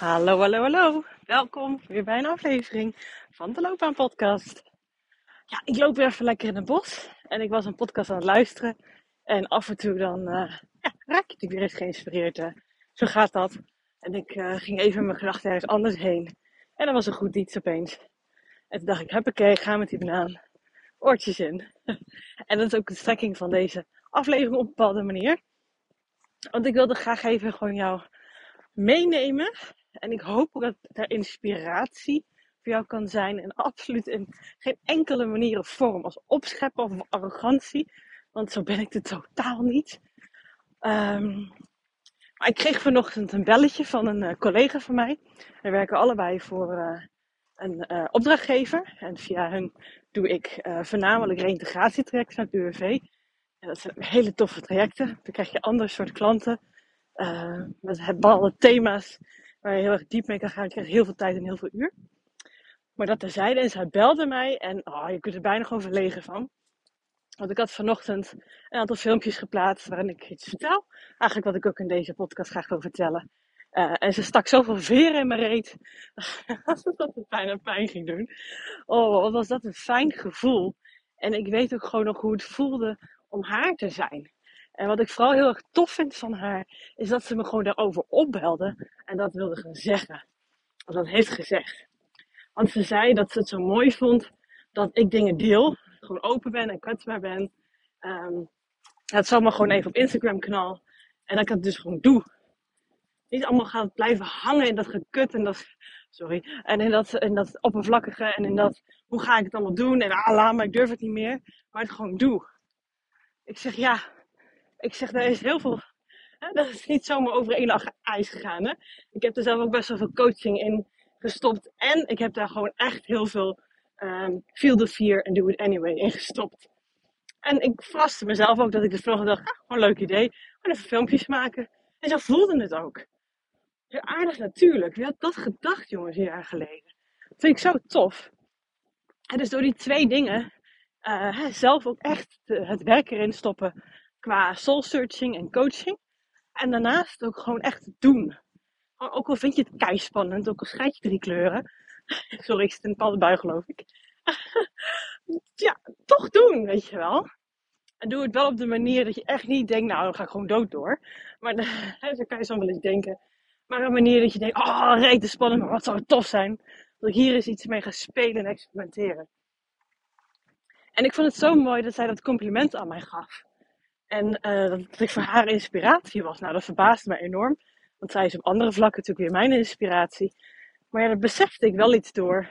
Hallo, hallo, hallo. Welkom weer bij een aflevering van de Loopbaan Podcast. Ja, ik loop weer even lekker in het bos en ik was een podcast aan het luisteren. En af en toe dan uh, ja, raak je natuurlijk weer eens geïnspireerd. Hè. Zo gaat dat. En ik uh, ging even mijn gedachten ergens anders heen. En dat was een goed iets opeens. En toen dacht ik, huppakee, ga met die banaan. Oortjes in. en dat is ook de strekking van deze aflevering op een bepaalde manier. Want ik wilde graag even gewoon jou meenemen en ik hoop dat er inspiratie voor jou kan zijn. En absoluut in geen enkele manier of vorm als opscheppen of arrogantie. Want zo ben ik het totaal niet. Maar ik kreeg vanochtend een belletje van een uh, collega van mij. We werken allebei voor uh, een uh, opdrachtgever. En via hen doe ik voornamelijk reïntegratietrajecten naar het UWV. En dat zijn hele toffe trajecten. Dan krijg je ander soort klanten. met bepaalde thema's waar je heel erg diep mee kan gaan. Je krijgt heel veel tijd en heel veel uur. Maar dat terzijde, en zij belde mij en oh, je kunt er bijna gewoon verlegen van. Want ik had vanochtend een aantal filmpjes geplaatst waarin ik iets vertel. Eigenlijk wat ik ook in deze podcast graag wil vertellen. Uh, en ze stak zoveel veren in mijn reet. dat het bijna pijn ging doen. Oh, wat was dat een fijn gevoel. En ik weet ook gewoon nog hoe het voelde om haar te zijn. En wat ik vooral heel erg tof vind van haar, is dat ze me gewoon daarover opbelde en dat wilde gaan zeggen. Of dat heeft gezegd. Want ze zei dat ze het zo mooi vond dat ik dingen deel, gewoon open ben en kwetsbaar ben. Het zal maar gewoon even op Instagram knal en dat ik het dus gewoon doe. Niet allemaal gaan blijven hangen in dat gekut en dat, sorry, en in dat, in dat oppervlakkige en in dat, hoe ga ik het allemaal doen en ah, laat maar, ik durf het niet meer, maar het gewoon doe. Ik zeg ja, ik zeg, er is heel veel. Hè, dat is niet zomaar over één dag ijs gegaan. Hè? Ik heb er zelf ook best wel veel coaching in gestopt. En ik heb daar gewoon echt heel veel um, feel the fear and do it anyway in gestopt. En ik verraste mezelf ook dat ik de volgende dag, ah, gewoon een leuk idee, gewoon even filmpjes maken. En zo voelde het ook. Ja, aardig natuurlijk. Wie had dat gedacht, jongens, een jaar geleden? Dat vind ik zo tof. En dus door die twee dingen, uh, zelf ook echt het werk erin stoppen qua soul searching en coaching. En daarnaast ook gewoon echt doen. Ook al vind je het kei spannend, ook al schrijf je drie kleuren. Sorry, ik zit in bepaalde bui geloof ik. ja, toch doen, weet je wel. En doe het wel op de manier dat je echt niet denkt, nou dan ga ik gewoon dood door. Maar zo kan je zo wel eens denken. Maar een manier dat je denkt, oh rete spannend, maar wat zou het tof zijn. Dat ik hier eens iets mee ga spelen en experimenteren. En ik vond het zo mooi dat zij dat compliment aan mij gaf. En uh, dat ik voor haar inspiratie was. Nou, dat verbaasde me enorm. Want zij is op andere vlakken natuurlijk weer mijn inspiratie. Maar ja, dat besefte ik wel iets door.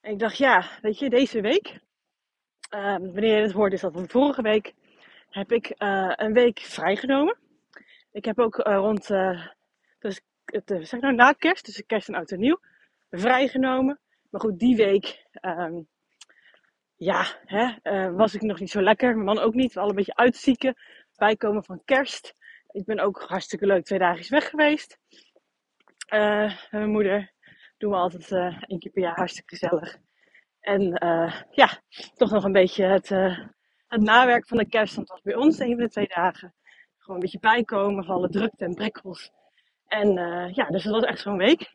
En ik dacht, ja, weet je, deze week, uh, wanneer je het hoort, is dat van vorige week, heb ik uh, een week vrijgenomen. Ik heb ook uh, rond, dus, zeg nou na kerst, dus kerst en oud en nieuw, vrijgenomen. Maar goed, die week um, ja, hè, uh, was ik nog niet zo lekker. Mijn man ook niet. We alle een beetje uitzieken. Bijkomen van kerst. Ik ben ook hartstikke leuk twee dagen weg geweest. Uh, mijn moeder doen we altijd uh, één keer per jaar hartstikke gezellig. En ja, toch nog een beetje het, het nawerk van de kerst. Want het was bij ons een van de twee dagen. Gewoon een beetje bijkomen van alle drukte en brekkels. En ja, dus dat was echt zo'n week.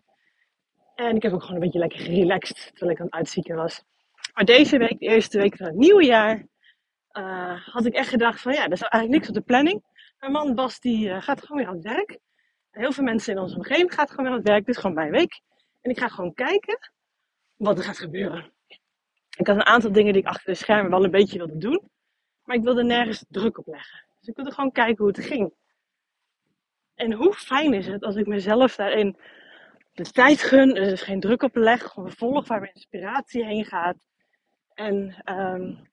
En ik heb ook gewoon een beetje lekker gerelaxed terwijl ik aan het uitzieken was. Maar deze week, de eerste week van het nieuwe jaar, uh, had ik echt gedacht van ja, er is eigenlijk niks op de planning. Mijn man Bas die uh, gaat gewoon weer aan het werk. Heel veel mensen in onze omgeving gaan gewoon weer aan het werk. Dit is gewoon mijn week. En ik ga gewoon kijken wat er gaat gebeuren. Ik had een aantal dingen die ik achter de schermen wel een beetje wilde doen. Maar ik wilde nergens druk op leggen. Dus ik wilde gewoon kijken hoe het ging. En hoe fijn is het als ik mezelf daarin de tijd gun. Er is geen druk op leg. Gewoon volg waar mijn inspiratie heen gaat. En um,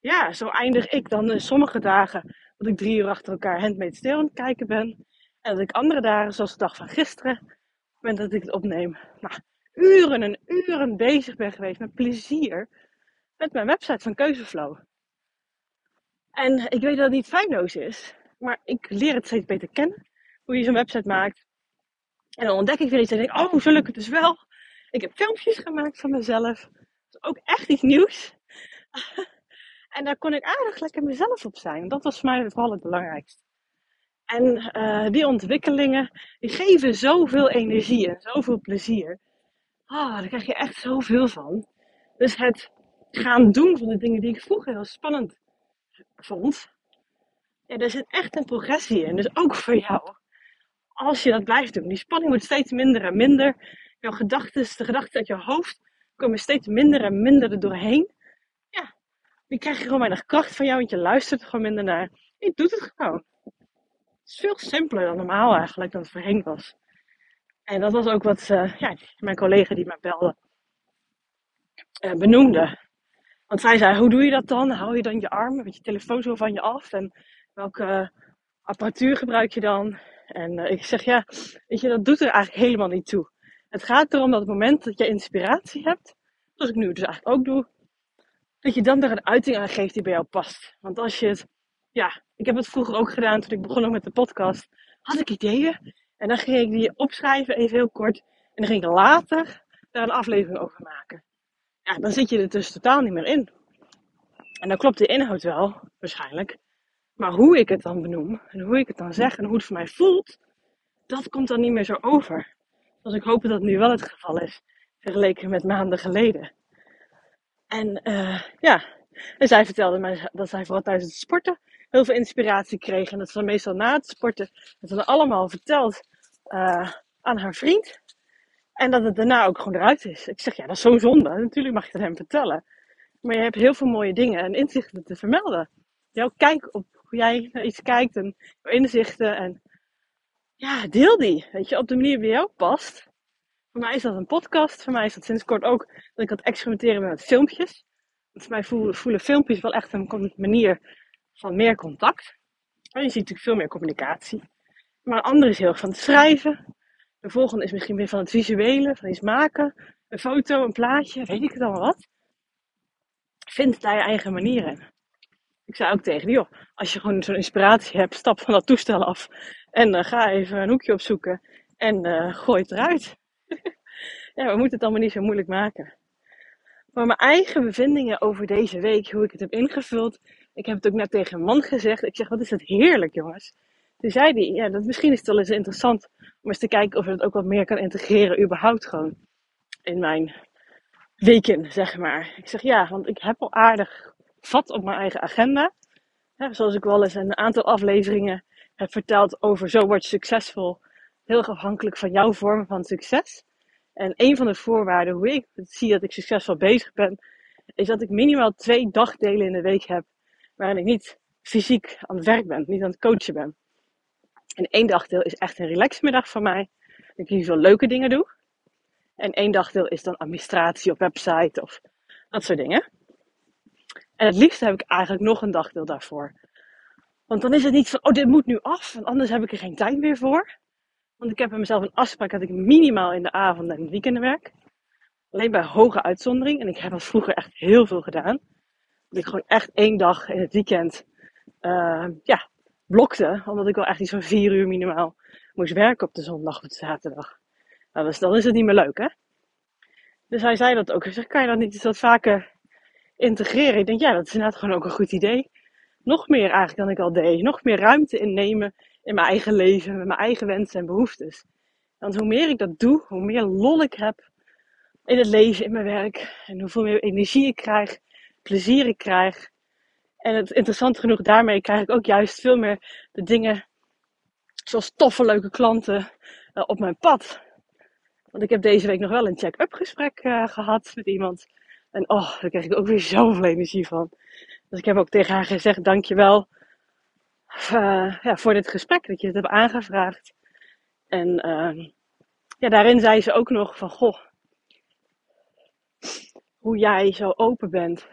ja, zo eindig ik dan sommige dagen dat ik drie uur achter elkaar handmade stil aan het kijken ben. En dat ik andere dagen, zoals de dag van gisteren, ben dat ik het opneem. Nou, uren en uren bezig ben geweest met plezier met mijn website van Keuzeflow. En ik weet dat het niet feilloos is, maar ik leer het steeds beter kennen. Hoe je zo'n website maakt. En dan ontdek ik weer iets en denk, oh, zo lukt het dus wel. Ik heb filmpjes gemaakt van mezelf ook echt iets nieuws. en daar kon ik aardig lekker mezelf op zijn. Dat was voor mij vooral het belangrijkste. En uh, die ontwikkelingen, die geven zoveel energie en zoveel plezier. Ah, daar krijg je echt zoveel van. Dus het gaan doen van de dingen die ik vroeger heel spannend vond. Ja, er zit echt een progressie in. Dus ook voor jou. Als je dat blijft doen. Die spanning wordt steeds minder en minder. Jouw gedachten, de gedachten uit je hoofd komen steeds minder en minder er doorheen. Ja, krijg je gewoon weinig kracht van jou, want je luistert er gewoon minder naar. Je doet het gewoon. Het is veel simpeler dan normaal eigenlijk, dan het voorheen was. En dat was ook wat uh, ja, mijn collega die mij belde uh, benoemde. Want zij zei, hoe doe je dat dan? Hou je dan je arm met je telefoon zo van je af? En welke apparatuur gebruik je dan? En uh, ik zeg, ja, weet je, dat doet er eigenlijk helemaal niet toe. Het gaat erom dat het moment dat je inspiratie hebt, zoals ik nu dus eigenlijk ook doe, dat je dan daar een uiting aan geeft die bij jou past. Want als je het, ja, ik heb het vroeger ook gedaan toen ik begon met de podcast, had ik ideeën en dan ging ik die opschrijven, even heel kort, en dan ging ik later daar een aflevering over maken. Ja, dan zit je er dus totaal niet meer in. En dan klopt de inhoud wel, waarschijnlijk. Maar hoe ik het dan benoem, en hoe ik het dan zeg, en hoe het voor mij voelt, dat komt dan niet meer zo over. Dus ik hoop dat dat nu wel het geval is, vergeleken met maanden geleden. En uh, ja, en zij vertelde mij dat zij vooral tijdens het sporten heel veel inspiratie kreeg. En dat ze meestal na het sporten, dat ze dan allemaal vertelt uh, aan haar vriend. En dat het daarna ook gewoon eruit is. Ik zeg, ja, dat is zo zonde. Natuurlijk mag je het hem vertellen. Maar je hebt heel veel mooie dingen en inzichten te vermelden. Jouw kijk op hoe jij naar iets kijkt en inzichten. En ja, deel die. Weet je, op de manier die jou past. Voor mij is dat een podcast. Voor mij is dat sinds kort ook dat ik aan het experimenteren met filmpjes. Want voor mij voelen, voelen filmpjes wel echt een manier van meer contact. Maar je ziet natuurlijk veel meer communicatie. Maar een andere is heel erg van het schrijven. De volgende is misschien weer van het visuele, van iets maken. Een foto, een plaatje, weet ik het allemaal wat. Vind daar je eigen manier in. Ik zei ook tegen die, joh, als je gewoon zo'n inspiratie hebt, stap van dat toestel af. En uh, ga even een hoekje opzoeken. En uh, gooi het eruit. ja, we moeten het allemaal niet zo moeilijk maken. Maar mijn eigen bevindingen over deze week, hoe ik het heb ingevuld. Ik heb het ook net tegen een man gezegd. Ik zeg, wat is het heerlijk, jongens. Toen zei hij, ja, dat misschien is het wel eens interessant om eens te kijken of je het ook wat meer kan integreren, überhaupt gewoon in mijn weken, zeg maar. Ik zeg ja, want ik heb al aardig vat op mijn eigen agenda. zoals ik wel eens een aantal afleveringen heb verteld over zo word je succesvol. Heel afhankelijk van jouw vorm van succes. En een van de voorwaarden hoe ik zie dat ik succesvol bezig ben, is dat ik minimaal twee dagdelen in de week heb waarin ik niet fysiek aan het werk ben, niet aan het coachen ben. En één dagdeel is echt een relaxmiddag voor mij. Dat ik hier veel leuke dingen doe. En één dagdeel is dan administratie op website of dat soort dingen. En het liefst heb ik eigenlijk nog een dagdeel daarvoor. Want dan is het niet van, oh dit moet nu af, want anders heb ik er geen tijd meer voor. Want ik heb bij mezelf een afspraak dat ik minimaal in de avond en het weekenden werk. Alleen bij hoge uitzondering. En ik heb dat vroeger echt heel veel gedaan. Dat ik gewoon echt één dag in het weekend uh, ja, blokte. Omdat ik wel echt iets van vier uur minimaal moest werken op de zondag of de zaterdag. Nou, dus dan is het niet meer leuk, hè? Dus hij zei dat ook. Hij kan je dat niet eens wat vaker integreren? Ik denk, ja, dat is inderdaad gewoon ook een goed idee. Nog meer eigenlijk dan ik al deed. Nog meer ruimte innemen in mijn eigen leven, met mijn eigen wensen en behoeftes. Want hoe meer ik dat doe, hoe meer lol ik heb in het leven, in mijn werk. En hoeveel meer energie ik krijg, plezier ik krijg. En het interessant genoeg, daarmee krijg ik ook juist veel meer de dingen, zoals toffe, leuke klanten, uh, op mijn pad. Want ik heb deze week nog wel een check-up gesprek uh, gehad met iemand. En oh, daar krijg ik ook weer zoveel energie van. Dus ik heb ook tegen haar gezegd, dankjewel uh, ja, voor dit gesprek, dat je het hebt aangevraagd. En ehm, ja, daarin zei ze ook nog van, goh, hoe jij zo open bent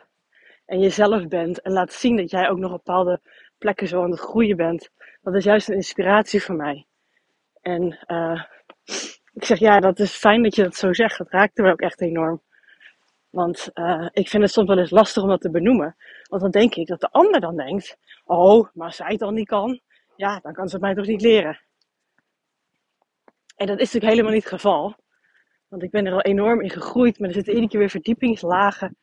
en jezelf bent en laat zien dat jij ook nog op bepaalde plekken zo aan het groeien bent. Dat is juist een inspiratie voor mij. En uh, ik zeg ja, dat is fijn dat je dat zo zegt. Dat raakte me ook echt enorm. Want uh, ik vind het soms wel eens lastig om dat te benoemen. Want dan denk ik dat de ander dan denkt: Oh, maar als zij het dan niet kan, ja, dan kan ze het mij toch niet leren. En dat is natuurlijk helemaal niet het geval. Want ik ben er al enorm in gegroeid, maar er zitten iedere keer weer verdiepingslagen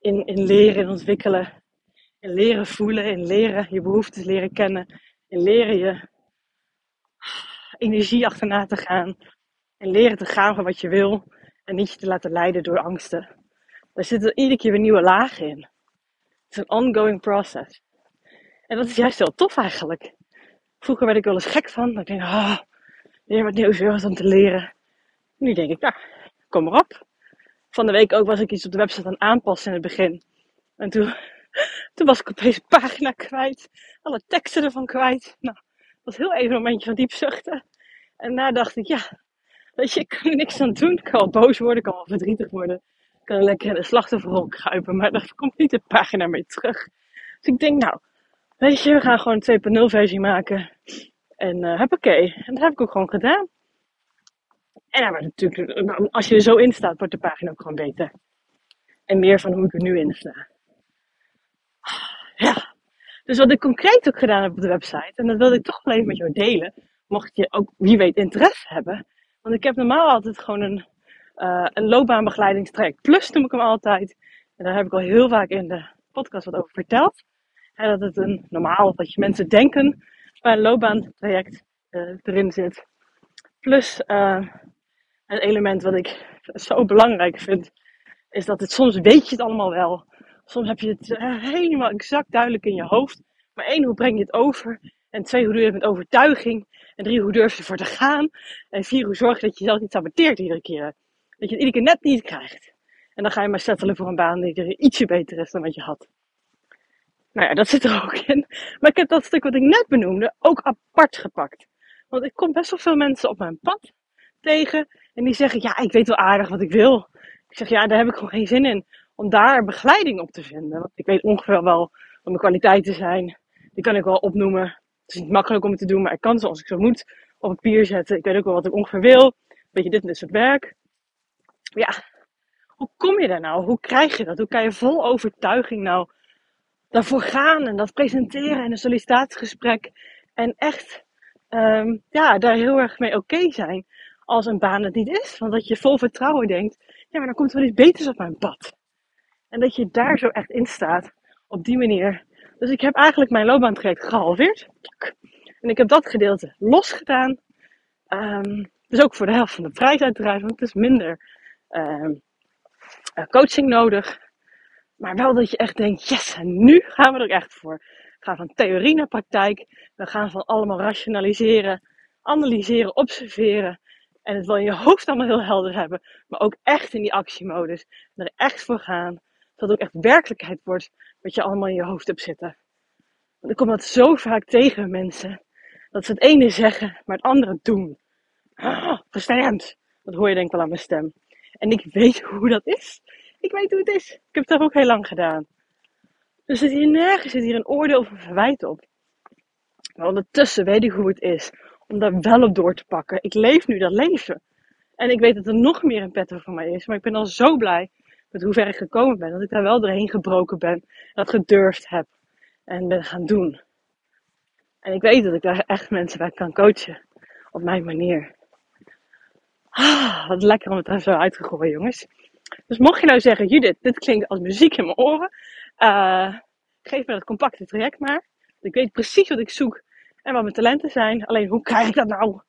in, in leren, in ontwikkelen. In leren voelen, in leren je behoeftes leren kennen. In leren je energie achterna te gaan. En leren te gaan voor wat je wil. En niet je te laten leiden door angsten. Daar zitten iedere keer weer nieuwe lagen in. Het is een ongoing process. En dat is juist heel tof eigenlijk. Vroeger werd ik wel eens gek van. Ik denk, ah, weer wat nieuws, weer wat om te leren. Nu denk ik, nou, kom maar op. Van de week ook was ik iets op de website aan aanpassen in het begin. En toen, toen was ik opeens een pagina kwijt. Alle teksten ervan kwijt. Nou, dat was heel even een momentje van diep zuchten. En daarna dacht ik, ja, weet je, ik kan er niks aan doen. Ik kan wel boos worden, ik kan wel verdrietig worden. Kan lekker in de slachtofferrol kruipen. Maar daar komt niet de pagina mee terug. Dus ik denk, nou, weet je, we gaan gewoon een 2.0 versie maken. En uh, oké. En dat heb ik ook gewoon gedaan. En dan wordt natuurlijk, als je er zo in staat, wordt de pagina ook gewoon beter. En meer van hoe ik er nu in sta. Ja. Dus wat ik concreet ook gedaan heb op de website, en dat wilde ik toch wel even met jou delen, mocht je ook wie weet interesse hebben. Want ik heb normaal altijd gewoon een, uh, een loopbaanbegeleidingstraject. Plus noem ik hem altijd. En daar heb ik al heel vaak in de podcast wat over verteld. En dat het een normaal, dat je mensen denken bij een loopbaantraject uh, erin zit. Plus uh, een element wat ik zo belangrijk vind, is dat het soms weet je het allemaal wel. Soms heb je het helemaal exact duidelijk in je hoofd. Maar één, hoe breng je het over? En twee, hoe doe je het met overtuiging? En drie, hoe durf je ervoor te gaan? En vier, hoe zorg je dat je jezelf niet saboteert iedere keer? Dat je het iedere keer net niet krijgt. En dan ga je maar settelen voor een baan die er ietsje beter is dan wat je had. Nou ja, dat zit er ook in. Maar ik heb dat stuk wat ik net benoemde ook apart gepakt. Want ik kom best wel veel mensen op mijn pad tegen. En die zeggen, ja, ik weet wel aardig wat ik wil. Ik zeg, ja, daar heb ik gewoon geen zin in. Om daar begeleiding op te vinden. Want ik weet ongeveer wel wat mijn kwaliteiten zijn. Die kan ik wel opnoemen. Het is niet makkelijk om het te doen, maar ik kan ze als ik zo moet op papier zetten. Ik weet ook wel wat ik ongeveer wil. Weet je, dit en dit soort werk. Ja, hoe kom je daar nou? Hoe krijg je dat? Hoe kan je vol overtuiging nou daarvoor gaan en dat presenteren en een sollicitatiegesprek. En echt um, ja, daar heel erg mee oké zijn als een baan het niet is. Want dat je vol vertrouwen denkt, ja, maar dan komt er wel iets beters op mijn pad. En dat je daar zo echt in staat, op die manier. Dus ik heb eigenlijk mijn loopbaantraject gehalveerd. En ik heb dat gedeelte losgedaan. Um, dus ook voor de helft van de prijs uiteraard, want het is minder um, coaching nodig. Maar wel dat je echt denkt, yes, en nu gaan we er echt voor. We gaan van theorie naar praktijk. We gaan van allemaal rationaliseren, analyseren, observeren. En het wel in je hoofd allemaal heel helder hebben. Maar ook echt in die actiemodus. er echt voor gaan. Dat het ook echt werkelijkheid wordt wat je allemaal in je hoofd hebt zitten. Want ik kom dat zo vaak tegen mensen. Dat ze het ene zeggen, maar het andere doen. Ah, frustrerend. Dat hoor je denk ik wel aan mijn stem. En ik weet hoe dat is. Ik weet hoe het is. Ik heb het toch ook heel lang gedaan. Dus er hier nergens zit hier een oordeel of een verwijt op. Maar ondertussen weet ik hoe het is om daar wel op door te pakken. Ik leef nu dat leven. En ik weet dat er nog meer in petto voor mij is. Maar ik ben al zo blij met hoe ver ik gekomen ben. Dat ik daar wel doorheen gebroken ben. Dat gedurfd heb. En ben gaan doen. En ik weet dat ik daar echt mensen bij kan coachen. Op mijn manier. Ah, wat lekker om het er zo uit te gooien, jongens. Dus mocht je nou zeggen, Judith, dit klinkt als muziek in mijn oren. Uh, geef me dat compacte traject maar. Ik weet precies wat ik zoek en wat mijn talenten zijn. Alleen, hoe krijg ik dat nou?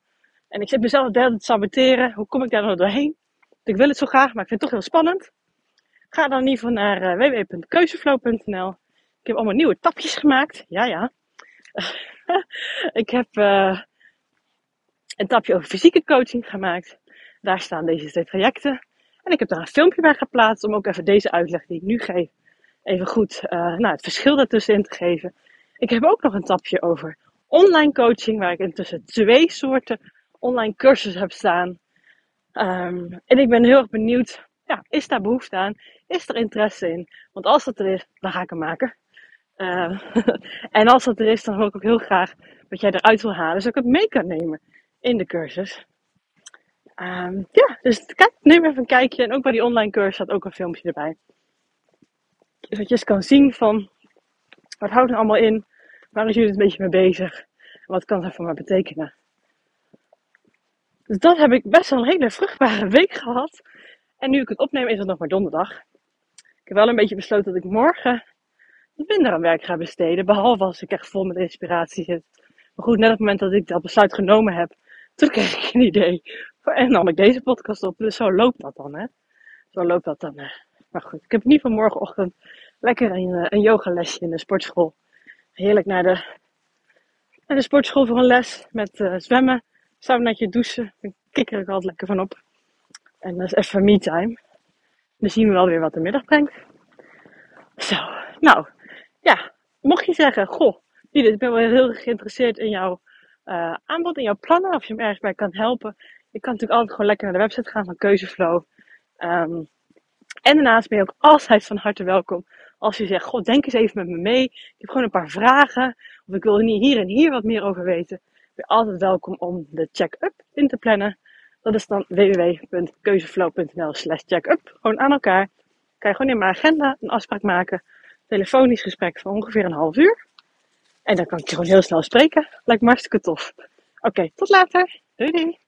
En ik zit mezelf de te saboteren. Hoe kom ik daar nou doorheen? Ik wil het zo graag, maar ik vind het toch heel spannend. Ga dan in ieder geval naar uh, www.keuzeflow.nl. Ik heb allemaal nieuwe tapjes gemaakt. Ja, ja. ik heb uh, een tapje over fysieke coaching gemaakt. Daar staan deze twee trajecten. En ik heb daar een filmpje bij geplaatst om ook even deze uitleg die ik nu geef, even goed uh, nou, het verschil daartussen te geven. Ik heb ook nog een tapje over online coaching, waar ik intussen twee soorten online cursussen heb staan. Um, en ik ben heel erg benieuwd, ja, is daar behoefte aan? Is er interesse in? Want als dat er is, dan ga ik hem maken. Uh, en als dat er is, dan wil ik ook heel graag wat jij eruit wil halen, zodat ik het mee kan nemen in de cursus. Um, ja, dus neem even een kijkje. En ook bij die online cursus staat ook een filmpje erbij. Dus dat je eens kan zien van, wat houdt er allemaal in? Waar is jullie een beetje mee bezig? Wat kan dat voor mij betekenen? Dus dat heb ik best wel een hele vruchtbare week gehad. En nu ik het opneem is het nog maar donderdag. Ik heb wel een beetje besloten dat ik morgen minder aan werk ga besteden. Behalve als ik echt vol met inspiratie zit. Maar goed, net op het moment dat ik dat besluit genomen heb, toen kreeg ik een idee. En nam ik deze podcast op. Dus zo loopt dat dan, hè. Zo loopt dat dan. Hè. Maar goed, ik heb in ieder geval morgenochtend lekker een, eh, een yogalesje in de sportschool. Heerlijk naar de, naar de sportschool voor een les met uh, zwemmen, saunaatje, douchen. Daar kikker ik altijd lekker van op. En dat is even. Dan zien we wel weer wat de middag brengt. Zo, nou, ja, mocht je zeggen, goh, ik ben wel heel geïnteresseerd in jouw aanbod, in jouw plannen, of je me ergens bij kan helpen. Je kan natuurlijk altijd gewoon lekker naar de website gaan van Keuzeflow. Um, en daarnaast ben je ook altijd van harte welkom als je zegt, god, denk eens even met me mee. Ik heb gewoon een paar vragen, of ik wil hier en hier wat meer over weten. Ben je altijd welkom om de check-up in te plannen. Dat is dan www.keuzeflow.nl slash checkup. Gewoon aan elkaar. Kan je gewoon in mijn agenda een afspraak maken. Telefonisch gesprek van ongeveer een half uur. En dan kan ik je gewoon heel snel spreken. Lijkt me hartstikke tof. Oké, tot later. Doei doei.